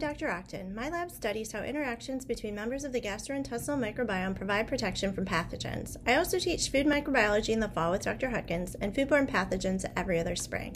Dr. Auchtung. My lab studies how interactions between members of the gastrointestinal microbiome provide protection from pathogens. I also teach food microbiology in the fall with Dr. Hutkins and foodborne pathogens every other spring.